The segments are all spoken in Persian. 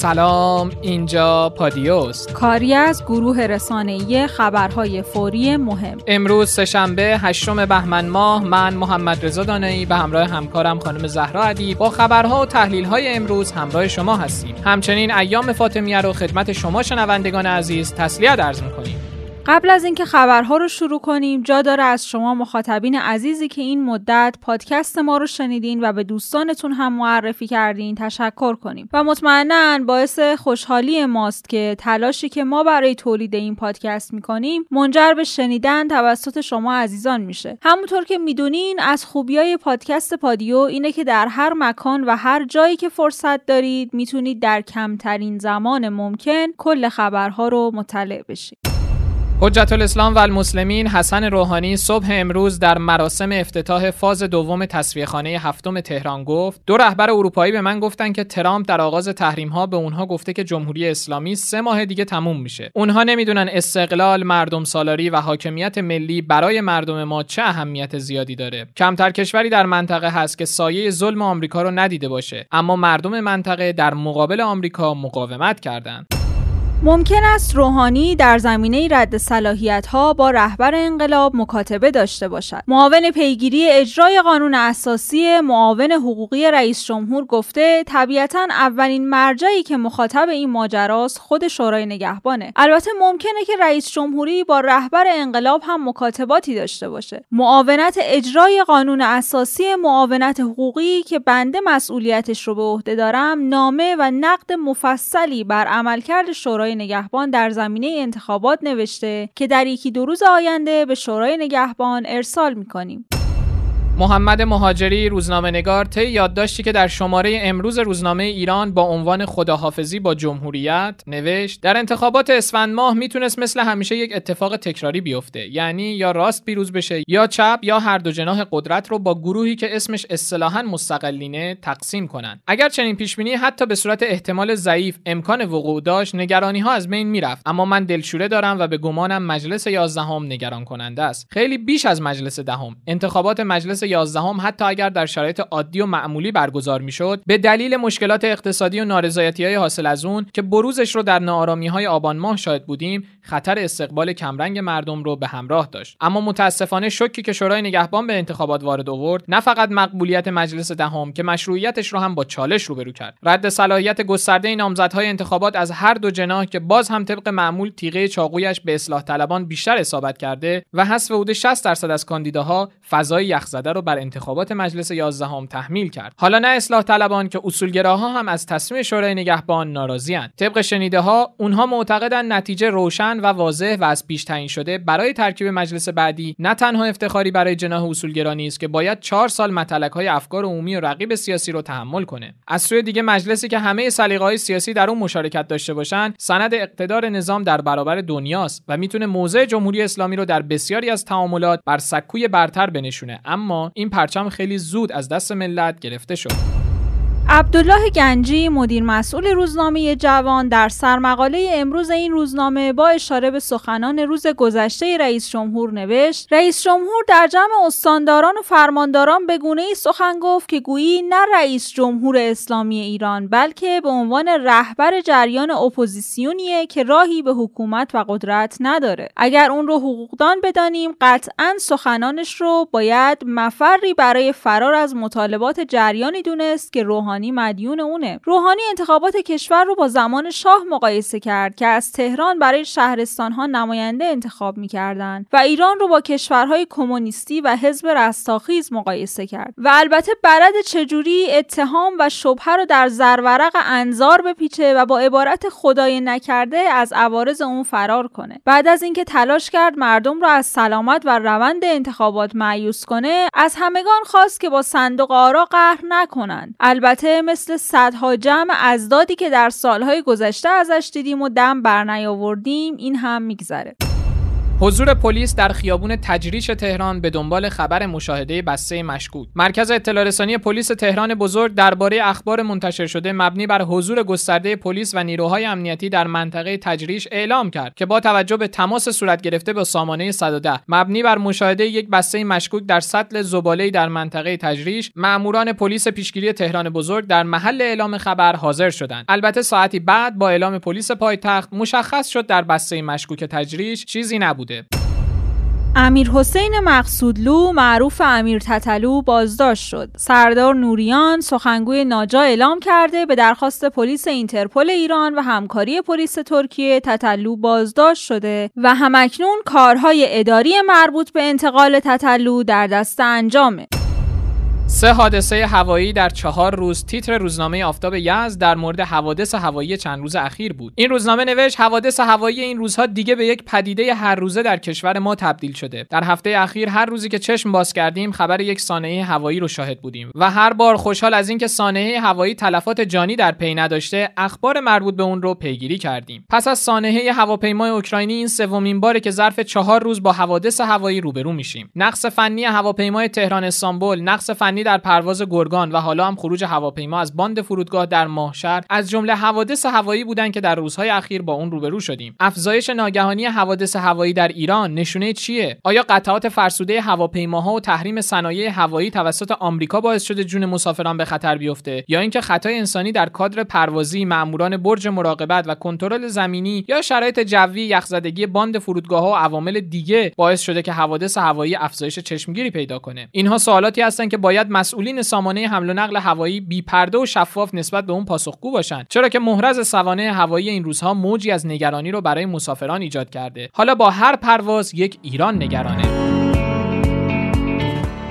سلام اینجا پادیوست کاری از گروه رسانه‌ای خبرهای فوری مهم. امروز سهشنبه هشتم بهمن ماه من محمد رضا دانایی به همراه همکارم خانم زهرا عدی با خبرها و تحلیل‌های امروز همراه شما هستیم. همچنین ایام فاطمیه رو خدمت شما شنوندگان عزیز تسلیت عرض می‌کنیم. قبل از اینکه خبرها رو شروع کنیم جا داره از شما مخاطبین عزیزی که این مدت پادکست ما رو شنیدین و به دوستانتون هم معرفی کردین تشکر کنیم. و مطمئنا باعث خوشحالی ماست که تلاشی که ما برای تولید این پادکست می‌کنیم منجر به شنیدن توسط شما عزیزان میشه. همونطور که می‌دونین از خوبیای پادکست پادیو اینه که در هر مکان و هر جایی که فرصت دارید می‌تونید در کمترین زمان ممکن کل خبرها رو مطلع بشید. حجت الاسلام و المسلمین حسن روحانی صبح امروز در مراسم افتتاح فاز دوم تصفیه هفتم تهران گفت دو رهبر اروپایی به من گفتن که ترامپ در آغاز تحریم ها به اونها گفته که جمهوری اسلامی سه ماه دیگه تموم میشه. اونها نمی‌دونن استقلال مردم سالاری و حاکمیت ملی برای مردم ما چه اهمیت زیادی داره. کمتر کشوری در منطقه هست که سایه ظلم آمریکا رو ندیده باشه اما مردم منطقه در مقابل آمریکا مقاومت کردند ممکن است روحانی در زمینه رد صلاحیت ها با رهبر انقلاب مکاتبه داشته باشد. معاون پیگیری اجرای قانون اساسی معاون حقوقی رئیس جمهور گفته طبیعتا اولین مرجعی که مخاطب این ماجراست خود شورای نگهبانه. البته ممکنه که رئیس جمهوری با رهبر انقلاب هم مکاتباتی داشته باشه. معاونت اجرای قانون اساسی معاونت حقوقی که بنده مسئولیتش رو به عهده دارم نامه و نقد مفصلی بر عملکرد شورای نگهبان در زمینه انتخابات نوشته که در یکی دو روز آینده به شورای نگهبان ارسال می‌کنیم. محمد مهاجری روزنامه نگار طی یادداشتی که در شماره امروز روزنامه ایران با عنوان خداحافظی با جمهوریت نوشت در انتخابات اسفند ماه می‌تونست مثل همیشه یک اتفاق تکراری بیفته. یعنی یا راست پیروز بشه یا چپ یا هر دو جناح قدرت رو با گروهی که اسمش اصطلاحا مستقلینه تقسیم کنن. اگر چنین پیش بینی حتی به صورت احتمال ضعیف امکان وقوع داشت نگرانی ها از بین می‌رفت. اما من دلشوره دارم و به گمانم مجلس 11 نگران کننده است. خیلی بیش از مجلس دهم. انتخابات مجلس یازدهم حتی اگر در شرایط عادی و معمولی برگزار می‌شد به دلیل مشکلات اقتصادی و نارضایتی های حاصل از اون که بروزش رو در ناآرامی های آبان ماه شاهد بودیم خطر استقبال کمرنگ مردم رو به همراه داشت. اما متاسفانه شوکی که شورای نگهبان به انتخابات وارد آورد نه فقط مقبولیت مجلس دهم که مشروعیتش رو هم با چالش روبرو کرد. رد صلاحیت گسترده نامزدهای انتخابات از هر دو جناح که باز هم طبق معمول تیغه چاقویش به اصلاح طلبان بیشتر اصابت کرده و حذف حدود 60 درصد از کاندیداها فضای یخزده رو بر انتخابات مجلس 11 هم تحمیل کرد. حالا نه اصلاح طلبان که اصولگراها هم از تصمیم شورای نگهبان ناراضیاند طبق شنیده ها اونها معتقدن نتیجه روشن و واضح و از پیش تعیین شده برای ترکیب مجلس بعدی نه تنها افتخاری برای جناح اصولگرا است که باید چهار سال متلک های افکار عمومی و رقیب سیاسی رو تحمل کنه. از سوی دیگه مجلسی که همه سلیقه‌های سیاسی در اون مشارکت داشته باشن سند اقتدار نظام در برابر دنیاست و می‌تونه موضع جمهوری اسلامی رو در بسیاری از تعاملات بر سکوی برتر بنشونه. اما این پرچم خیلی زود از دست ملت گرفته شد. عبدالله گنجی مدیر مسئول روزنامه جوان در سرمقاله امروز این روزنامه با اشاره به سخنان روز گذشته رئیس جمهور نوشت رئیس جمهور در جمع استانداران و فرمانداران به گونه ای سخن گفت که گویی نه رئیس جمهور اسلامی ایران بلکه به عنوان رهبر جریان اپوزیسیونیه که راهی به حکومت و قدرت نداره. اگر اون رو حقوقدان بدانیم قطعا سخنانش رو باید مفری برای فرار از مطالبات جریانی دونست که روحانی روحانی مدیون اونه. روحانی انتخابات کشور رو با زمان شاه مقایسه کرد که از تهران برای شهرستان ها نماینده انتخاب می‌کردند و ایران رو با کشورهای کمونیستی و حزب رستاخیز مقایسه کرد. و البته برد چجوری اتهام و شبهه رو در زرورق انظار بپیچه و با عبارت خدای نکرده از عوارض اون فرار کنه. بعد از اینکه تلاش کرد مردم رو از سلامت و روند انتخابات معیوس کنه از همگان خواست که با صندوق آرا قهر نکنند. البته مثل صدها جمع ازدادی که در سالهای گذشته ازش دیدیم و دم برنیاوردیم این هم میگذره. حضور پلیس در خیابون تجریش تهران به دنبال خبر مشاهده بسته مشکوک. مرکز اطلاع رسانی پلیس تهران بزرگ درباره اخبار منتشر شده مبنی بر حضور گسترده پلیس و نیروهای امنیتی در منطقه تجریش اعلام کرد که با توجه به تماس صورت گرفته با سامانه 110 مبنی بر مشاهده یک بسته مشکوک در سطل زباله در منطقه تجریش ماموران پلیس پیشگیری تهران بزرگ در محل اعلام خبر حاضر شدند. البته ساعتی بعد با اعلام پلیس پایتخت مشخص شد در بسته مشکوک تجریش چیزی نبوده امیر حسین مقصودلو معروف امیر تتلو بازداشت شد. سردار نوریان سخنگوی ناجا اعلام کرده به درخواست پلیس اینترپل ایران و همکاری پلیس ترکیه تتلو بازداشت شده و همکنون کارهای اداری مربوط به انتقال تتلو در دست انجامه. سه حادثه هوایی در چهار روز تیتر روزنامه آفتاب یزد در مورد حوادث هوایی چند روز اخیر بود. این روزنامه نوشت حوادث هوایی این روزها دیگه به یک پدیده هر روزه در کشور ما تبدیل شده. در هفته اخیر هر روزی که چشم باز کردیم خبر یک سانحه هوایی رو شاهد بودیم و هر بار خوشحال از اینکه سانحه هوایی تلفات جانی در پی نداشته اخبار مربوط به اون رو پیگیری کردیم. پس از سانحه هواپیمای اوکراینی این سومین باره که ظرف چهار روز با حوادث هوایی روبرو میشیم. نقص فنی هواپیمای تهران استانبول نقص فنی در پرواز گرگان و حالا هم خروج هواپیما از باند فرودگاه در ماهشهر از جمله حوادث هوایی بودند که در روزهای اخیر با اون روبرو شدیم. افزایش ناگهانی حوادث هوایی در ایران نشونه چیه؟ آیا قطعات فرسوده هواپیماها و تحریم صنایع هوایی توسط آمریکا باعث شده جون مسافران به خطر بیفته؟ یا اینکه خطای انسانی در کادر پروازی ماموران برج مراقبت و کنترل زمینی یا شرایط جوی یخزدگی باند فرودگاه و عوامل دیگه باعث شده که حوادث هوایی افزایش چشمگیری پیدا کنه؟ اینها سوالاتی هستند که باید مسئولین سامانه حمل و نقل هوایی بی پرده و شفاف نسبت به اون پاسخگو باشند چرا که محرز سوانه هوایی این روزها موجی از نگرانی رو برای مسافران ایجاد کرده. حالا با هر پرواز یک ایران نگرانه.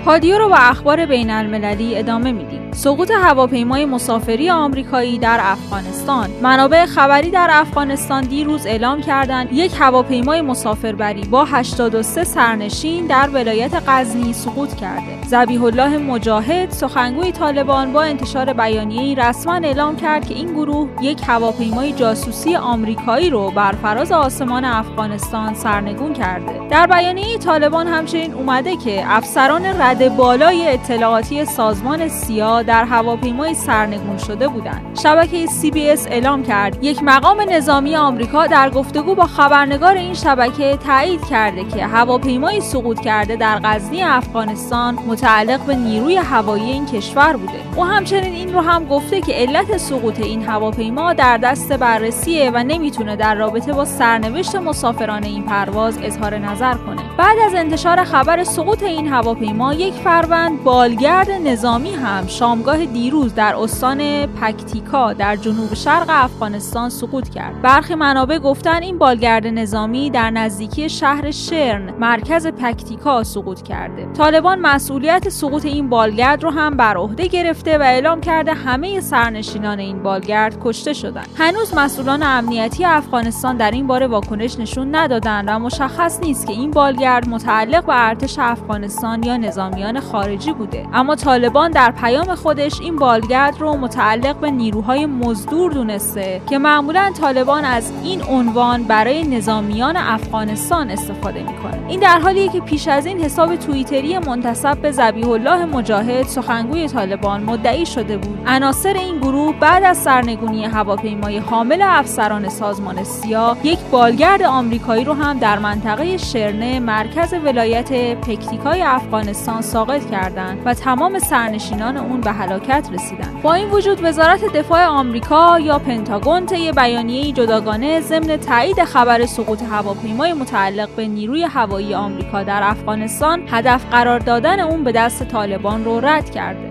پادیو رو با اخبار بین المللی ادامه میدیم. سقوط هواپیمای مسافری آمریکایی در افغانستان. منابع خبری در افغانستان دیروز اعلام کردند یک هواپیمای مسافربری با 83 سرنشین در ولایت غزنی سقوط کرده. زبیح الله مجاهد سخنگوی طالبان با انتشار بیانیه‌ای رسما اعلام کرد که این گروه یک هواپیمای جاسوسی آمریکایی رو بر فراز آسمان افغانستان سرنگون کرده. در بیانیه طالبان همچنین اومده که افسران رد بالای اطلاعاتی سازمان سیا در هواپیمای سرنگون شده بودند. شبکه CBS اعلام کرد یک مقام نظامی آمریکا در گفتگو با خبرنگار این شبکه تایید کرده که هواپیمای سقوط کرده در غزنی افغانستان متعلق به نیروی هوایی این کشور بوده. او همچنین این رو هم گفته که علت سقوط این هواپیما در دست بررسیه و نمی‌تونه در رابطه با سرنوشت مسافران این پرواز اظهار نظر کنه. بعد از انتشار خبر سقوط این هواپیما یک فروند بالگرد نظامی هم شامگاه دیروز در استان پکتیکا در جنوب شرق افغانستان سقوط کرد. برخی منابع گفتن این بالگرد نظامی در نزدیکی شهر شرن مرکز پکتیکا سقوط کرده. طالبان مسئولیت سقوط این بالگرد رو هم بر عهده گرفته و اعلام کرده همه سرنشینان این بالگرد کشته شدند. هنوز مسئولان امنیتی افغانستان در این باره واکنش نشون ندادند و مشخص نیست که این بالگرد متعلق به ارتش افغانستان یا نظامیان خارجی بوده. اما طالبان در پیام خودش این بالگرد رو متعلق به نیروهای مزدور دونسته که معمولا طالبان از این عنوان برای نظامیان افغانستان استفاده می‌کنه این در حالیه که پیش از این حساب توییتری منتسب به ذبیح الله مجاهد سخنگوی طالبان مدعی شده بود. عناصر این گروه بعد از سرنگونی هواپیمای حامل افسران سازمان سیا یک بالگرد آمریکایی رو هم در منطقه شرنه مرکز ولایت پکتیکای افغانستان ساقط کردند و تمام سرنشینان اون به هلاکت رسیدند. با این وجود وزارت دفاع آمریکا یا پنتاگون طی بیانیه جداگانه ضمن تایید خبر سقوط هواپیمای متعلق به نیروی هوایی آمریکا در افغانستان هدف قرار دادن اون به دست طالبان رو رد کرده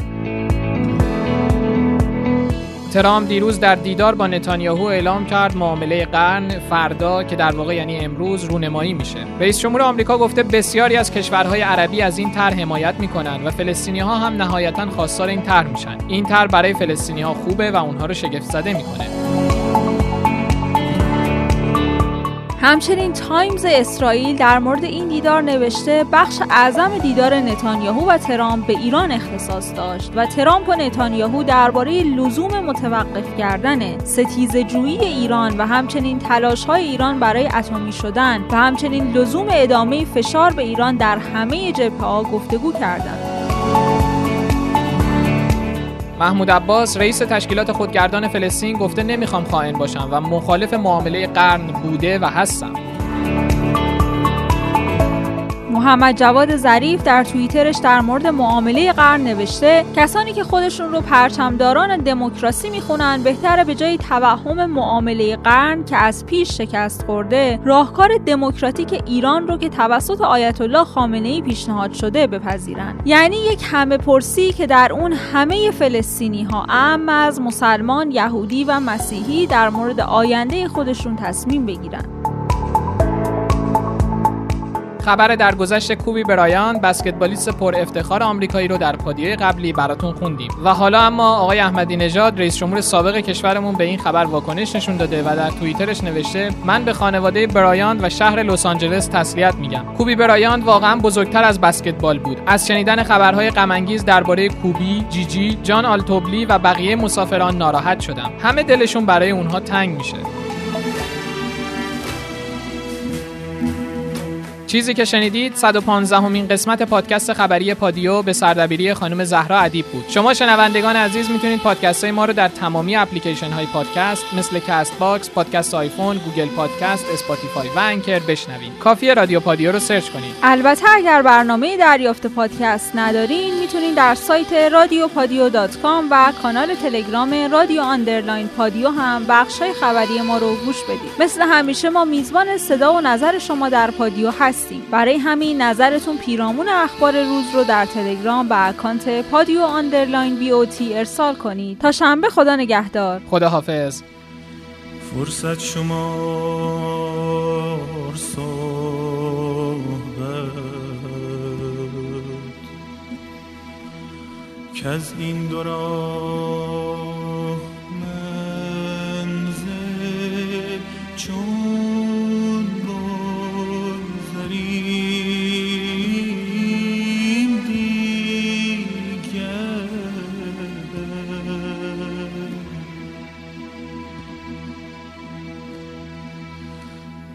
ترامپ دیروز در دیدار با نتانیاهو اعلام کرد معامله قرن فردا که در واقع یعنی امروز رونمایی میشه. رئیس جمهور آمریکا گفته بسیاری از کشورهای عربی از این طرح حمایت می‌کنن و فلسطینی ها هم نهایتا خواستار این طرح میشن. این طرح برای فلسطینی ها خوبه و اونها رو شگفت زده می‌کنه. همچنین تایمز اسرائیل در مورد این دیدار نوشته بخش اعظم دیدار نتانیاهو و ترامپ به ایران اختصاص داشت و ترامپ و نتانیاهو درباره لزوم متوقف کردن ستیز جویی ایران و همچنین تلاش های ایران برای اتمی شدن و همچنین لزوم ادامه فشار به ایران در همه جبهه ها گفتگو کردند. محمود عباس رئیس تشکیلات خودگردان فلسطین گفته نمی‌خوام خائن باشم و مخالف معامله قرن بوده و هستم. محمد جواد ظریف در توییترش در مورد معامله قرن نوشته کسانی که خودشون رو پرچمداران دموکراسی می‌خونن بهتره به جای توهم معامله قرن که از پیش شکست خورده راهکار دموکراتیک ایران رو که توسط آیت الله خامنه ای پیشنهاد شده بپذیرن. یعنی یک همه پرسی که در اون همه فلسطینی ها ام از مسلمان یهودی و مسیحی در مورد آینده خودشون تصمیم بگیرن. خبر در گذشت کوبی برایان بسکتبالیست پر افتخار آمریکایی رو در پادیه قبلی براتون خوندیم. و حالا اما آقای احمدی نژاد رئیس جمهور سابق کشورمون به این خبر واکنش نشون داده و در توییترش نوشته من به خانواده برایان و شهر لس آنجلس تسلیت میگم. کوبی برایان واقعا بزرگتر از بسکتبال بود. از شنیدن خبرهای غم درباره کوبی جیجی جان آلتوبلی و بقیه مسافران ناراحت شدم. همه دلشون برای اونها تنگ میشه. چیزی که شنیدید 115 امین قسمت پادکست خبری پادیو به سردبیری خانم زهرا ادیب بود. شما شنوندگان عزیز می‌تونید پادکست های ما رو در تمامی اپلیکیشن های پادکست مثل Castbox، پادکست آیفون، Google Podcast، Spotify و Anchor بشنوید. کافی رادیو پادیو رو search کنید. البته اگر برنامه دریافت پادکست ندارین می‌تونید در سایت رادیو پادیو و کانال تلگرام رادیو underline پادیو هم بخش های خبری ما رو گوش بدید. مثل همیشه ما میزبان صدا و نظر شما در پادیو هست برای همین نظرتون پیرامون اخبار روز رو در تلگرام به اکانت پادیو آندرلاین بی او تی ارسال کنید. تا شنبه خدا نگهدار. خدا حافظ فرصت شما که از این دوران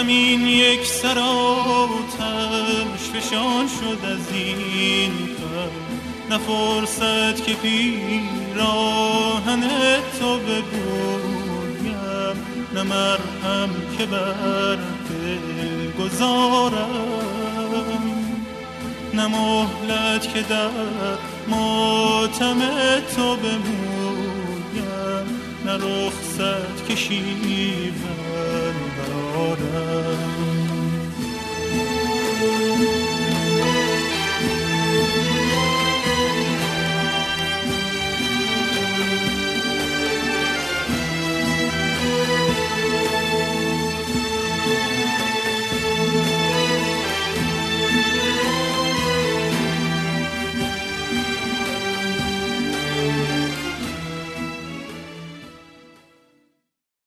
زمین یک سراتش فشان شد از این غم نفرست که پیراهن تو بگویم نه مرهم که بر گذارم. نه که در ماتم تو بمویم نه رخصت که order.